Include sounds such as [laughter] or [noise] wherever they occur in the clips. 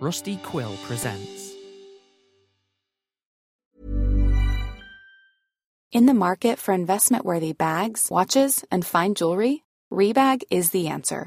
Rusty Quill presents. In the market for investment worthy bags, watches, and fine jewelry, Rebag is the answer.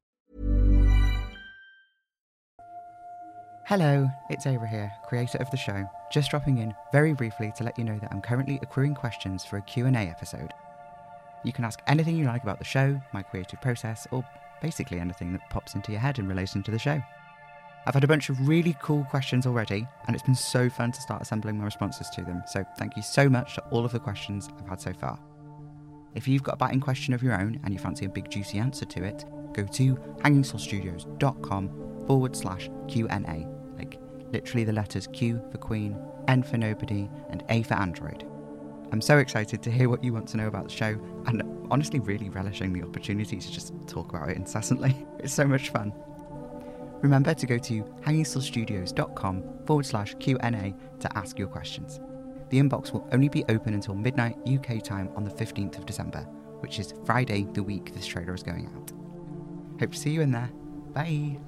Hello, it's Eira here, creator of the show. Just dropping in very briefly to let you know that I'm currently accruing questions for a Q&A episode. You can ask anything you like about the show, my creative process, or basically anything that pops into your head in relation to the show. I've had a bunch of really cool questions already, and it's been so fun to start assembling my responses to them, so thank you so much to all of the questions I've had so far. If you've got a batting question of your own and you fancy a big juicy answer to it, go to hangingslothstudios.com forward slash Q&A, like literally the letters Q for Queen, N for Nobody, and A for Android. I'm so excited to hear what you want to know about the show, and honestly really relishing the opportunity to just talk about it incessantly. [laughs] It's so much fun. Remember to go to hangingslothstudios.com forward slash Q&A to ask your questions. The inbox will only be open until midnight UK time on the 15th of December, which is Friday the week this trailer is going out. Hope to see you in there. Bye.